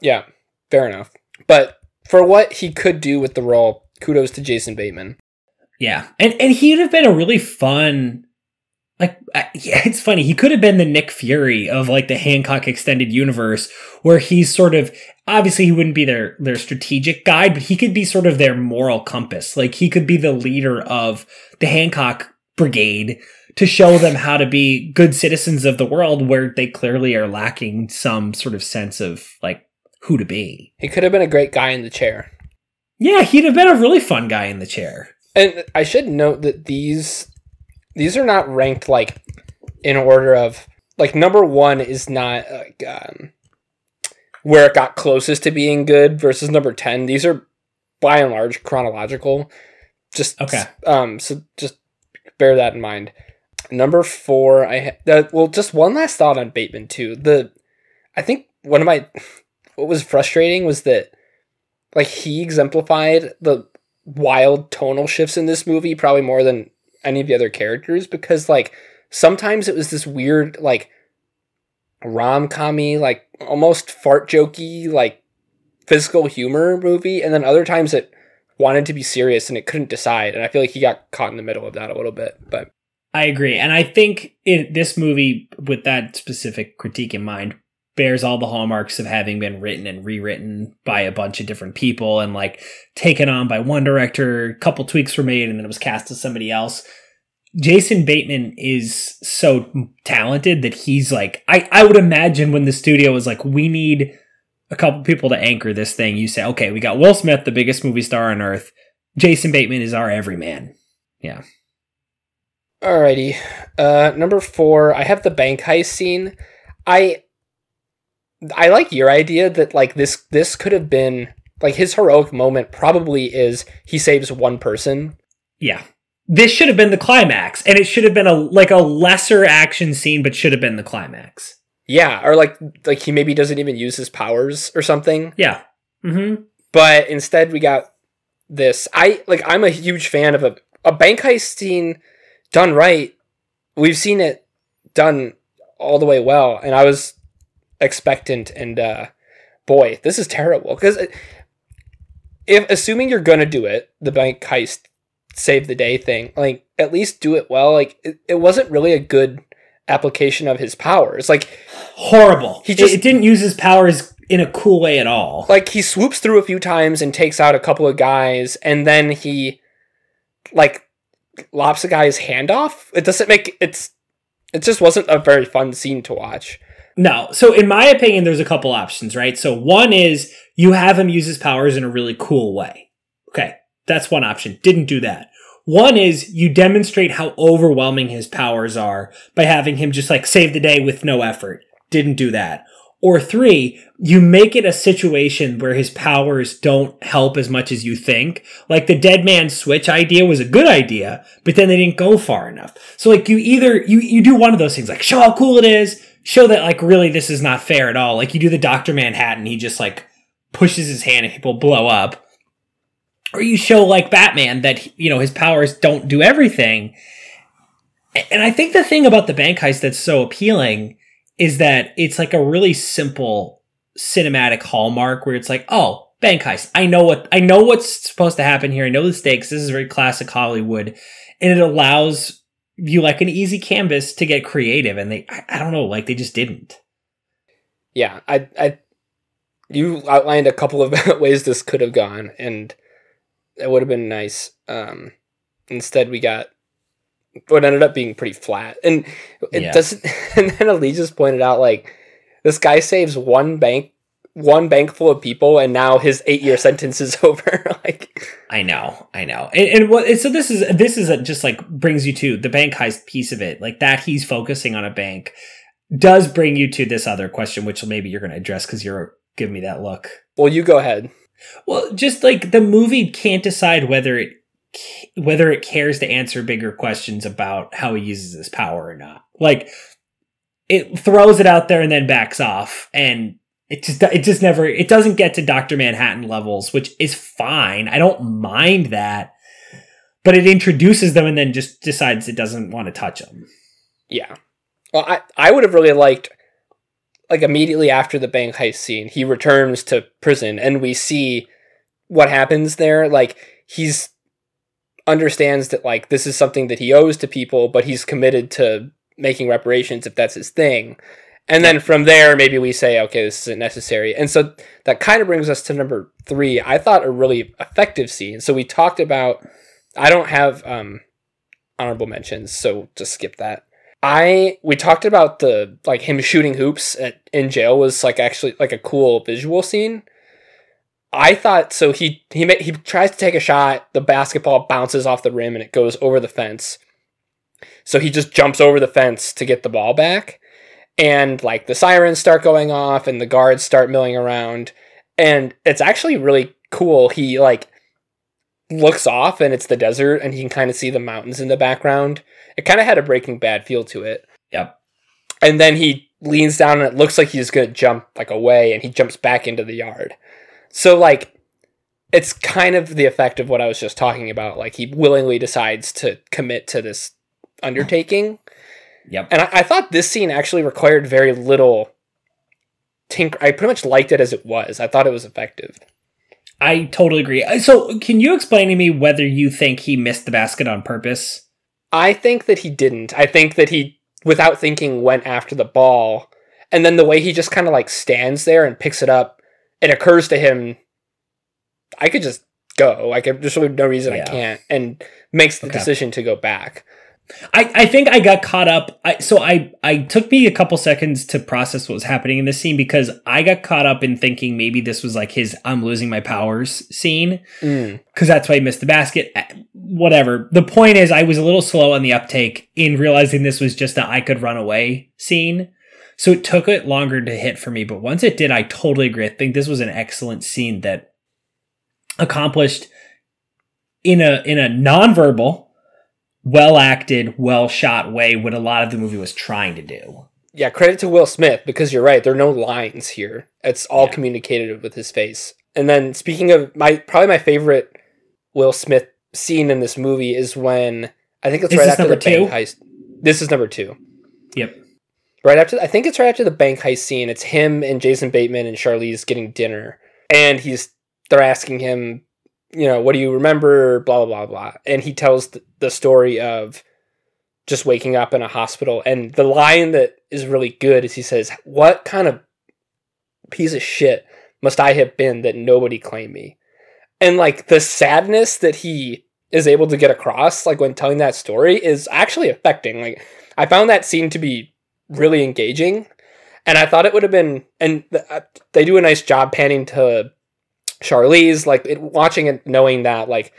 Yeah, fair enough. But for what he could do with the role, kudos to Jason Bateman. Yeah, and and he'd have been a really fun. Like, yeah, it's funny. He could have been the Nick Fury of like the Hancock extended universe, where he's sort of obviously he wouldn't be their their strategic guide, but he could be sort of their moral compass. Like he could be the leader of the Hancock Brigade to show them how to be good citizens of the world, where they clearly are lacking some sort of sense of like who to be. He could have been a great guy in the chair. Yeah, he'd have been a really fun guy in the chair. And I should note that these these are not ranked like in order of like number one is not like um, where it got closest to being good versus number ten. These are by and large chronological. Just okay. Um, so just bear that in mind. Number four, I ha- uh, well, just one last thought on Bateman too. The I think one of my what was frustrating was that like he exemplified the wild tonal shifts in this movie probably more than any of the other characters because like sometimes it was this weird like rom-commy like almost fart jokey like physical humor movie and then other times it wanted to be serious and it couldn't decide and i feel like he got caught in the middle of that a little bit but i agree and i think in this movie with that specific critique in mind bears all the hallmarks of having been written and rewritten by a bunch of different people and like taken on by one director, a couple tweaks were made and then it was cast as somebody else. Jason Bateman is so talented that he's like I, I would imagine when the studio was like, we need a couple people to anchor this thing, you say, okay, we got Will Smith, the biggest movie star on earth. Jason Bateman is our everyman. Yeah. Alrighty. Uh number four, I have the bank heist scene. I I like your idea that like this this could have been like his heroic moment probably is he saves one person. Yeah. this should have been the climax, and it should have been a like a lesser action scene, but should have been the climax. Yeah, or like like he maybe doesn't even use his powers or something. Yeah. Mm-hmm. But instead, we got this. I like. I'm a huge fan of a a bank heist scene done right. We've seen it done all the way well, and I was expectant. And uh, boy, this is terrible because if assuming you're gonna do it, the bank heist save the day thing, like at least do it well. Like it, it wasn't really a good application of his powers. Like Horrible. He just it, didn't use his powers in a cool way at all. like he swoops through a few times and takes out a couple of guys and then he like lops a guy's hand off it doesn't make it's it just wasn't a very fun scene to watch No. So in my opinion, there's a couple options, right? So one is you have him use his powers in a really cool way. Okay. That's one option. Didn't do that. One is you demonstrate how overwhelming his powers are by having him just like save the day with no effort. Didn't do that. Or three, you make it a situation where his powers don't help as much as you think. Like the dead man switch idea was a good idea, but then they didn't go far enough. So like you either, you, you do one of those things, like show how cool it is, show that like really this is not fair at all. Like you do the Dr. Manhattan, he just like pushes his hand and people blow up. Or you show like Batman that, you know, his powers don't do everything. And I think the thing about the bank heist that's so appealing is that it's like a really simple cinematic hallmark where it's like, oh, bank heist. I know what I know what's supposed to happen here. I know the stakes. This is very classic Hollywood. And it allows you like an easy canvas to get creative. And they I, I don't know, like they just didn't. yeah i i you outlined a couple of ways this could have gone and it would have been nice um instead we got what ended up being pretty flat and it Yeah. doesn't and then Ali just pointed out like this guy saves one bank one bank full of people and now his eight year sentence is over like I know, I know, and, and what? So this is this is a, just like brings you to the bank heist piece of it, like that he's focusing on a bank, does bring you to this other question, which maybe you're going to address because you're giving me that look. well you go ahead Well, just like the movie can't decide whether it whether it cares to answer bigger questions about how he uses his power or not. Like it throws it out there and then backs off and it just it just never it doesn't get to Dr. Manhattan levels, which is fine. I don't mind that. But it introduces them and then just decides it doesn't want to touch them. yeah well i i would have really liked like immediately after the bank heist scene he returns to prison and we see what happens there like he's understands that like this is something that he owes to people but he's committed to making reparations if that's his thing and then from there maybe we say okay this isn't necessary and so that kind of brings us to number three i thought a really effective scene so we talked about i don't have um honorable mentions so just skip that I we talked about the like him shooting hoops at, in jail was like actually like a cool visual scene. I thought so. He he ma- he tries to take a shot. The basketball bounces off the rim and it goes over the fence. So he just jumps over the fence to get the ball back, and like the sirens start going off and the guards start milling around, and it's actually really cool. He like looks off and it's the desert and he can kind of see the mountains in the background. It kind of had a Breaking Bad feel to it. Yep. And then he leans down and it looks like he's going to jump like away and he jumps back into the yard. So like it's kind of the effect of what I was just talking about. Like he willingly decides to commit to this undertaking. Yep. And I, I thought this scene actually required very little tinker. I pretty much liked it as it was. I thought it was effective. I totally agree. So, can you explain to me whether you think he missed the basket on purpose? I think that he didn't. I think that he, without thinking, went after the ball. And then the way he just kind of like stands there and picks it up, it occurs to him, I could just go. Like, there's really no reason Yeah. I can't. And makes the Okay. decision to go back. I, I think I got caught up. I, so I, I took me a couple seconds to process what was happening in this scene because I got caught up in thinking maybe this was like his I'm losing my powers scene Mm. because that's why he missed the basket. Eh, Whatever. The point is, I was a little slow on the uptake in realizing this was just a I could run away scene. So it took it longer to hit for me. But once it did, I totally agree. I think this was an excellent scene that accomplished in a in a nonverbal well acted, well shot way what a lot of the movie was trying to do. Yeah, credit to Will Smith because you're right. There are no lines here. It's all Yeah. communicated with his face. And then speaking of my probably my favorite Will Smith scene in this movie is when I think it's Is right after the number bank heist. This is number two. Yep. Right after I think it's right after the bank heist scene. It's him and Jason Bateman and Charlize getting dinner, and he's they're asking him, you know, what do you remember? Blah blah blah blah, and he tells th- the story of just waking up in a hospital. And the line that is really good is he says, "What kind of piece of shit must I have been that nobody claimed me?" And like the sadness that he is able to get across, like when telling that story, is actually affecting. Like I found that scene to be really engaging, and I thought it would have been. And th- uh, they do a nice job panning to Charlize, like it, watching it, knowing that like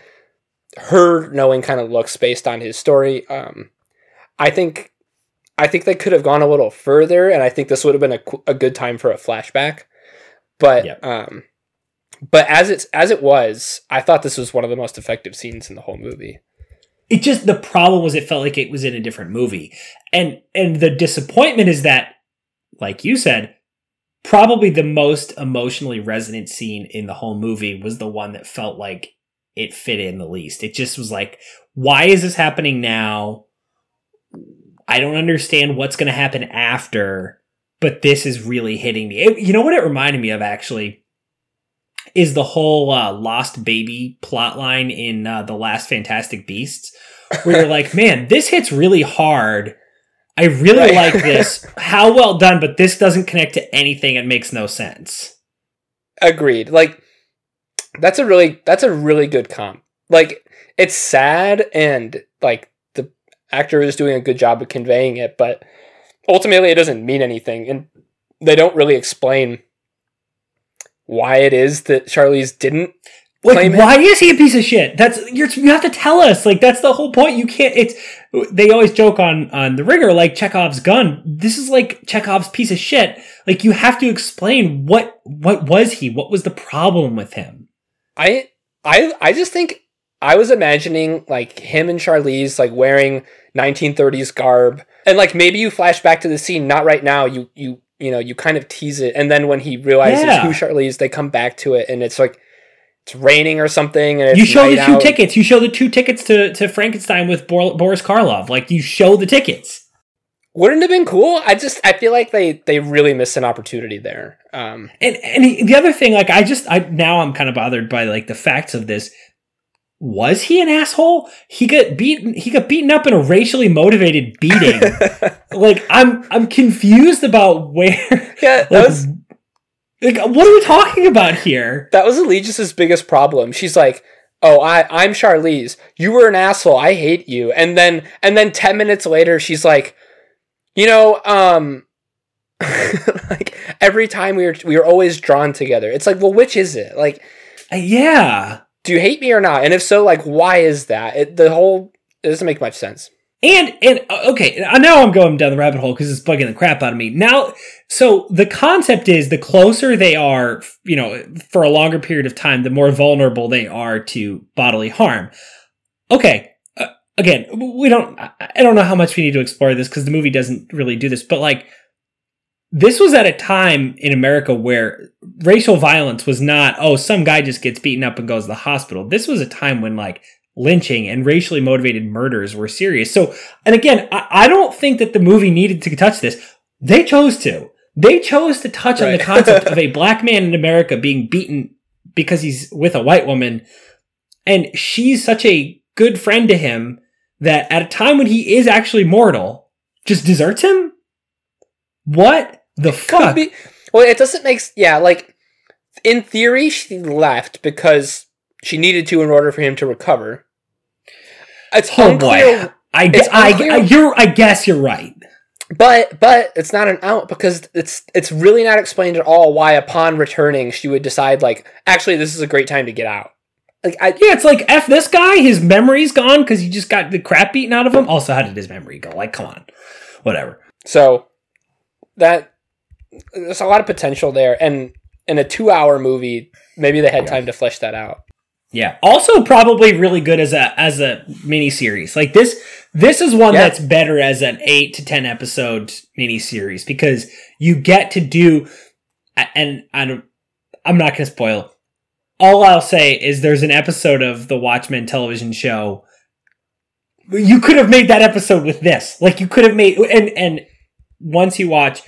her knowing kind of looks based on his story. Um, I think, I think they could have gone a little further, and I think this would have been a, a good time for a flashback. But Yep. um, but as it's as it was, I thought this was one of the most effective scenes in the whole movie. It just the problem was it felt like it was in a different movie. And and the disappointment is that like you said, probably the most emotionally resonant scene in the whole movie was the one that felt like it fit in the least. It just was like why is this happening now? I don't understand what's going to happen after, but this is really hitting me. It- you know what it reminded me of actually is the whole uh, lost baby plot line in uh, the last Fantastic Beasts, where you're like, man, this hits really hard. I really Right. like this. How well done, but this doesn't connect to anything. It makes no sense. Agreed. Like that's a really that's a really good comp. Like it's sad and like the actor is doing a good job of conveying it, but ultimately it doesn't mean anything and they don't really explain why it is that Charlize didn't Like, why is he a piece of shit? That's you're, you have to tell us. Like, that's the whole point. You can't. It's they always joke on on the ringer like Chekhov's gun. This is like Chekhov's piece of shit. Like, you have to explain what what was he? What was the problem with him? I I I just think I was imagining like him and Charlize like wearing 1930s garb and like maybe you flash back to the scene not right now you you you know you kind of tease it and then when he realizes Yeah. who Charlize they come back to it and it's like it's raining or something you show the two out. tickets. You show the two tickets to to Frankenstein with Bor- Boris Karloff. Like, you show the tickets. wouldn't it have been cool I just I feel like they they really missed an opportunity there um And and he- the other thing, like I just I now I'm kind of bothered by like the facts of this. Was he an asshole? He got beaten. He got beaten up in a racially motivated beating. like I'm I'm confused about where. yeah that Like, was like what are we talking about here? that was Allegis' biggest problem. She's like, "Oh, I I'm Charlize. You were an asshole. I hate you." And then and then 10 minutes later she's like, "You know, um like every time we were we were always drawn together. It's like, "Well, which is it? Like, Uh, yeah. do you hate me or not? And if so, like why is that? It, the whole it doesn't make much sense." And and uh, okay, now I'm going down the rabbit hole because it's bugging the crap out of me. Now, so the concept is the closer they are, you know, for a longer period of time, the more vulnerable they are to bodily harm. Okay, uh, again, we don't. I don't know how much we need to explore this because the movie doesn't really do this, but like. This was at a time in America where racial violence was not, oh, some guy just gets beaten up and goes to the hospital. This was a time when, like, lynching and racially motivated murders were serious. So, and again, I, I don't think that the movie needed to touch this. They chose to. They chose to touch on the concept of a black man in America being beaten because he's with a white woman. And she's such a good friend to him that at a time when he is actually mortal, just deserts him? What the fuck? be- well, it doesn't make yeah, like in theory she left because she needed to in order for him to recover. It's Oh unclear boy. I, It's I, unclear- I, you're, I guess you're right. But but it's not an out because it's it's really not explained at all why upon returning she would decide like actually this is a great time to get out. Like I Yeah, it's like F this guy, his memory's gone because he just got the crap beaten out of him. Also, how did his memory go? Like, come on. Whatever. so that there's a lot of potential there and in a 2 hour movie maybe they had time to flesh that out. Yeah. Also probably really good as a as a mini series. Like this this is one Yeah. that's better as an 8 to 10 episode mini series because you get to do and I don't I'm not going to spoil. All I'll say is there's an episode of the Watchmen television show you could have made that episode with this. Like you could have made and and once you watch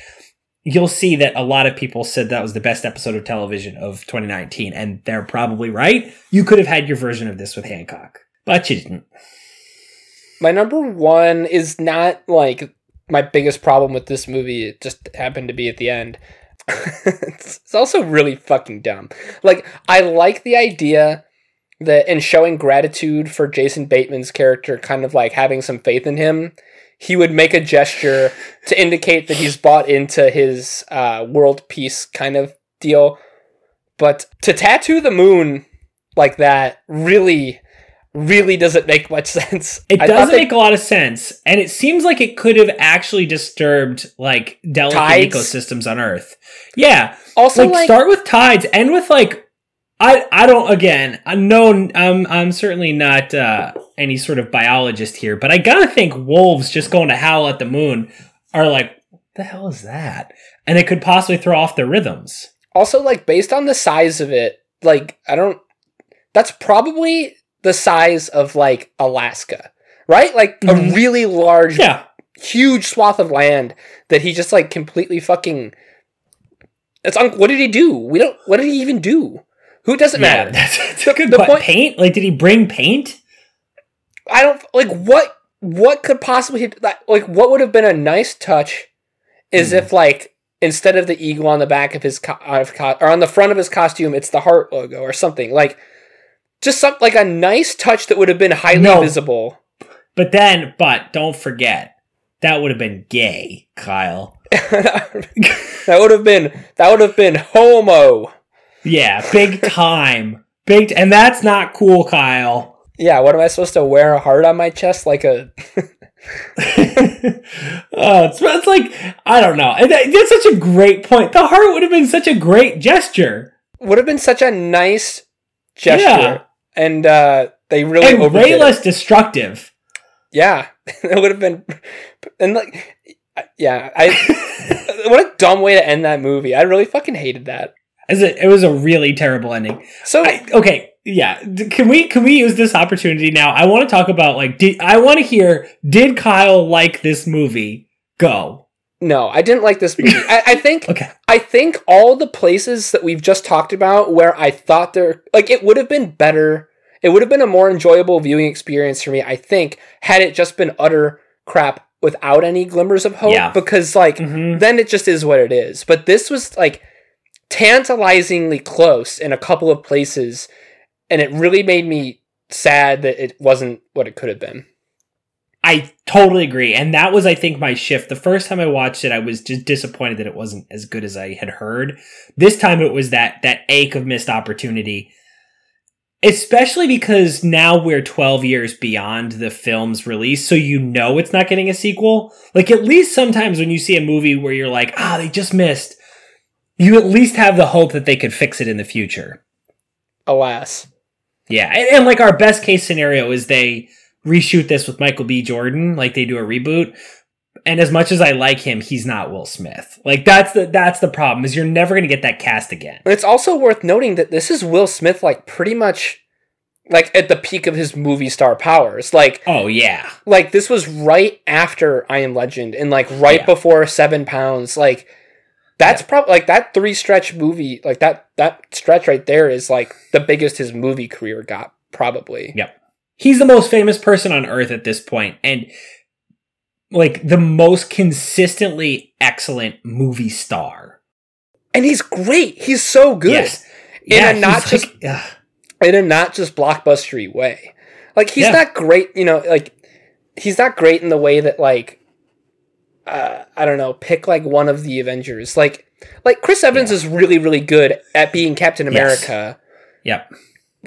you'll see that a lot of people said that was the best episode of television of 2019 and they're probably right. You could have had your version of this with Hancock, but you didn't. My number one is not like my biggest problem with this movie. It just happened to be at the end. it's also really fucking dumb. Like, I like the idea that in showing gratitude for Jason Bateman's character, kind of like having some faith in him, he would make a gesture to indicate that he's bought into his uh, world peace kind of deal. But to tattoo the moon like that really, really doesn't make much sense. It doesn't they- make a lot of sense, and it seems like it could have actually disturbed like delicate Tides? ecosystems on Earth. Yeah, also like, like, start with tides, end with like I I don't again. I know I'm I'm certainly not uh, any sort of biologist here, but I gotta think wolves just going to howl at the moon are like, what the hell is that? And it could possibly throw off their rhythms. also like based on the size of it, like I don't. That's probably the size of like Alaska, right? Like Mhm. a really large, Yeah, huge swath of land that he just like completely fucking. It's un- what did he do? We don't. What did he even do? Who doesn't yeah. matter? That's, that's good the point. Paint? Like, did he bring paint? I don't like what what could possibly like what would have been a nice touch is Hmm. if like instead of the eagle on the back of his co- of co- or on the front of his costume it's the heart logo or something like just some like a nice touch that would have been highly No. visible But then, but don't forget, that would have been gay, Kyle. that would have been that would have been homo Yeah, big time. Big, and that's not cool, Kyle. yeah what am i supposed to wear a heart on my chest like a oh, it's, it's like I don't know. And that- That's such a great point. The heart would have been such a great gesture, would have been such a nice gesture Yeah. and uh they really and way it. less destructive. Yeah, it would have been, and like, yeah, I. what a dumb way to end that movie. I really fucking hated that. It, it was a really terrible ending. So I, okay, yeah. Can we can we use this opportunity now? I want to talk about like. Did, I want to hear. Did Kyle like this movie? Go. no, I didn't like this movie. I, I think Okay. I think all the places that we've just talked about where I thought there like it would have been better. It would have been a more enjoyable viewing experience for me. I think had it just been utter crap without any glimmers of hope. Yeah. Because like hmm then it just is what it is. But this was like tantalizingly close in a couple of places, and it really made me sad that it wasn't what it could have been. I totally agree. And that was, I think, my shift. The first time I watched it, I was just disappointed that it wasn't as good as I had heard. This time it was that that ache of missed opportunity. Especially because now we're 12 years beyond the film's release, so you know it's not getting a sequel. Like, at least sometimes when you see a movie where you're like, ah, they just missed, you at least have the hope that they could fix it in the future. Alas. Yeah, and, and like our best case scenario is they reshoot this with Michael B. Jordan, like they do a reboot. And as much as I like him, he's not Will Smith. Like that's the that's the problem is you're never gonna get that cast again. But it's also worth noting that this is Will Smith, like pretty much like at the peak of his movie star powers. Like Oh yeah, like this was right after I Am Legend and like right Yeah. before Seven Pounds. Like that's probably like that three stretch movie, like that that stretch right there is like the biggest his movie career got, probably. Yeah. he's the most famous person on earth at this point, and like the most consistently excellent movie star. And he's great. He's so good. Yes. In a not just- like- in a not just blockbustery way. Like he's Yeah. not great, you know, like he's not great in the way that like uh, I don't know, pick like one of the Avengers. Like like Chris Evans Yeah. is really really good at being Captain Yes. America. Yep.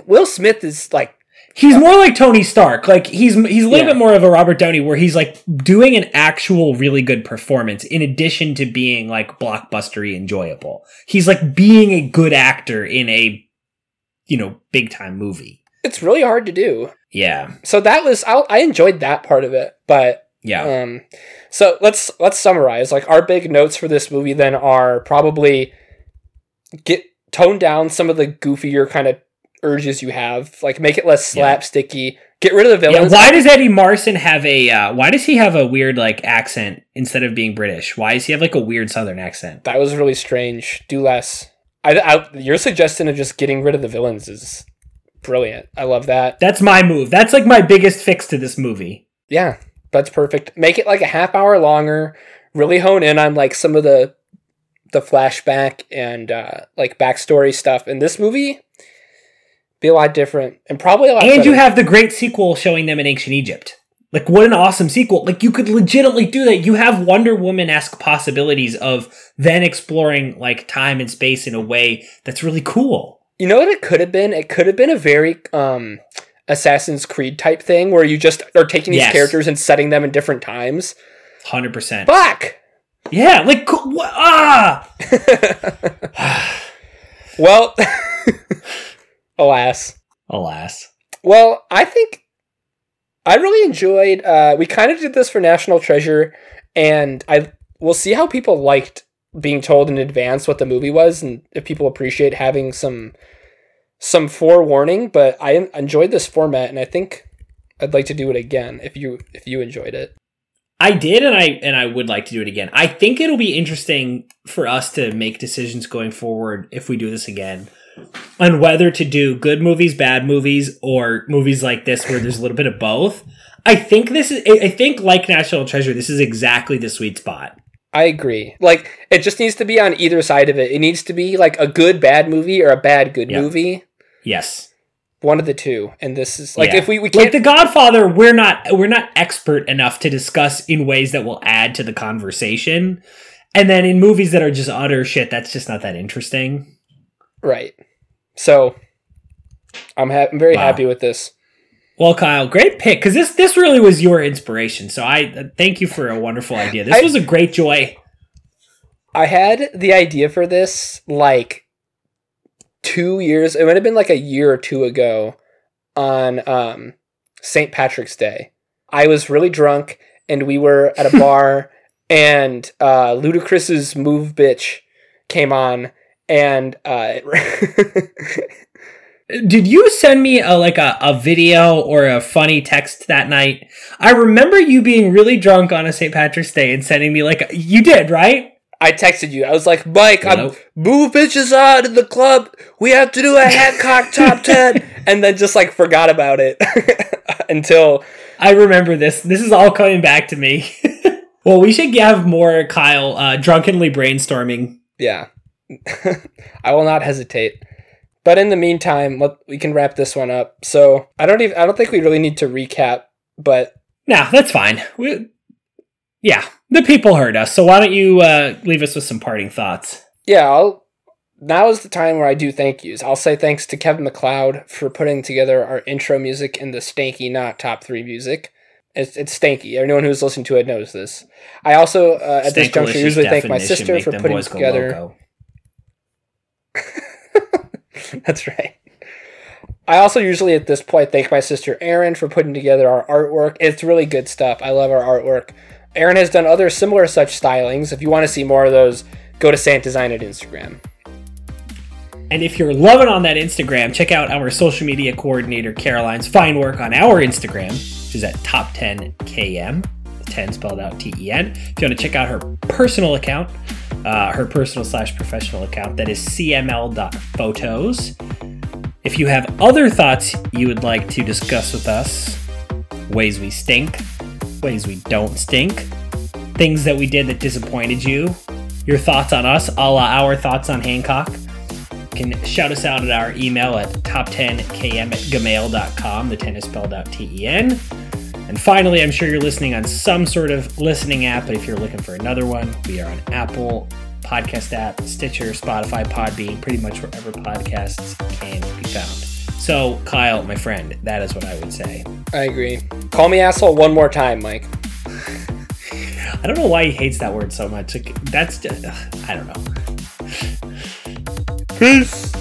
Will Smith is like He's more like Tony Stark. Like he's he's a little Yeah. bit more of a Robert Downey, where he's like doing an actual really good performance in addition to being like blockbustery enjoyable. He's like being a good actor in a you know big time movie. it's really hard to do. Yeah. So that was I, I enjoyed that part of it, but Yeah. um, so let's let's summarize. Like our big notes for this movie then are probably get tone down some of the goofier kind of urges you have, like make it less Yeah. slapsticky. Get rid of the yeah. villains. Why does Eddie Marsan have a uh, why does he have a weird like accent instead of being British? Why does he have like a weird southern accent? that was really strange. Do less. I, I your suggestion of just getting rid of the villains is brilliant. I love that. That's my move. That's like my biggest fix to this movie. Yeah, that's perfect. Make it like a half hour longer. Really hone in on like some of the the flashback and uh, like backstory stuff in this movie. Be a lot different and probably a lot. And you have the great sequel showing them in ancient Egypt. Like what an awesome sequel. Like you could legitimately do that. You have Wonder Woman-esque possibilities of then exploring like time and space in a way that's really cool. You know what it could have been? It could have been a very um Assassin's Creed type thing where you just are taking these Yes. characters and setting them in different times. 100%. Fuck. yeah, like ah. Well, alas. Alas. Well, I think I really enjoyed. Uh, we kind of did this for National Treasure, and I we'll see how people liked being told in advance what the movie was, and if people appreciate having some some forewarning. But I enjoyed this format, and I think I'd like to do it again if you if you enjoyed it. I did, and I and I would like to do it again. I think it'll be interesting for us to make decisions going forward if we do this again on whether to do good movies, bad movies, or movies like this where there's a little bit of both. I think this is. I think like National Treasure, this is exactly the sweet spot. I agree. Like it just needs to be on either side of it. It needs to be like a good bad movie or a bad good Yeah. movie. Yes, One of the two. And this is like Yeah. if we we can't like The Godfather, we're not we're not expert enough to discuss in ways that will add to the conversation. And then in movies that are just utter shit, that's just not that interesting. Right. So I'm ha- I'm very Wow. happy with this. Well, Kyle, great pick because this this really was your inspiration. So I uh, thank you for a wonderful idea. This I- was a great joy. I had the idea for this like two years. It might have been like a year or two ago on um, St. Patrick's Day. I was really drunk and we were at a bar and uh, Ludacris's "Move Bitch" came on and uh, Did you send me a like a, a video or a funny text that night? I remember you being really drunk on a St. Patrick's Day and sending me like a, you did, right? I texted you. I was like, Mike, I'm Nope. move bitches out in the club. We have to do a Hancock top ten, and then just like forgot about it until I remember this. This is all coming back to me. well, we should have more Kyle uh, drunkenly brainstorming. yeah. I will not hesitate. But in the meantime, let, we can wrap this one up. So I don't even I don't think we really need to recap, but Nah, that's fine. We, yeah, the people heard us. So why don't you uh, leave us with some parting thoughts? yeah, I'll now is the time where I do thank yous. I'll say thanks to Kevin MacLeod for putting together our intro music and the stanky not top three music. It's, it's stanky. Everyone who's listened to it knows this. I also, uh, at this juncture, usually thank my sister for putting together. That's right. I also usually at this point thank my sister Erin for putting together our artwork. It's really good stuff. I love our artwork. Erin has done other similar such stylings. If you want to see more of those, go to Sant Design at Instagram. And if you're loving on that Instagram, check out our social media coordinator Caroline's fine work on our Instagram, which is at top10km, 10 spelled out T E N. If you want to check out her personal account, uh, her personal slash professional account, that is cml.photos. If you have other thoughts you would like to discuss with us, ways we stink, ways we don't stink, things that we did that disappointed you, your thoughts on us, a la our thoughts on Hancock, you can shout us out at our email at top10km at gmail.com. The 10 is spelled out T E N. And finally, I'm sure you're listening on some sort of listening app, but if you're looking for another one, we are on Apple Podcast app, Stitcher, Spotify, Podbean, pretty much wherever podcasts can be found. So, Kyle, my friend, that is what I would say. I agree. Call me asshole one more time, Mike. I don't know why he hates that word so much. Like, that's just, I don't know. Peace.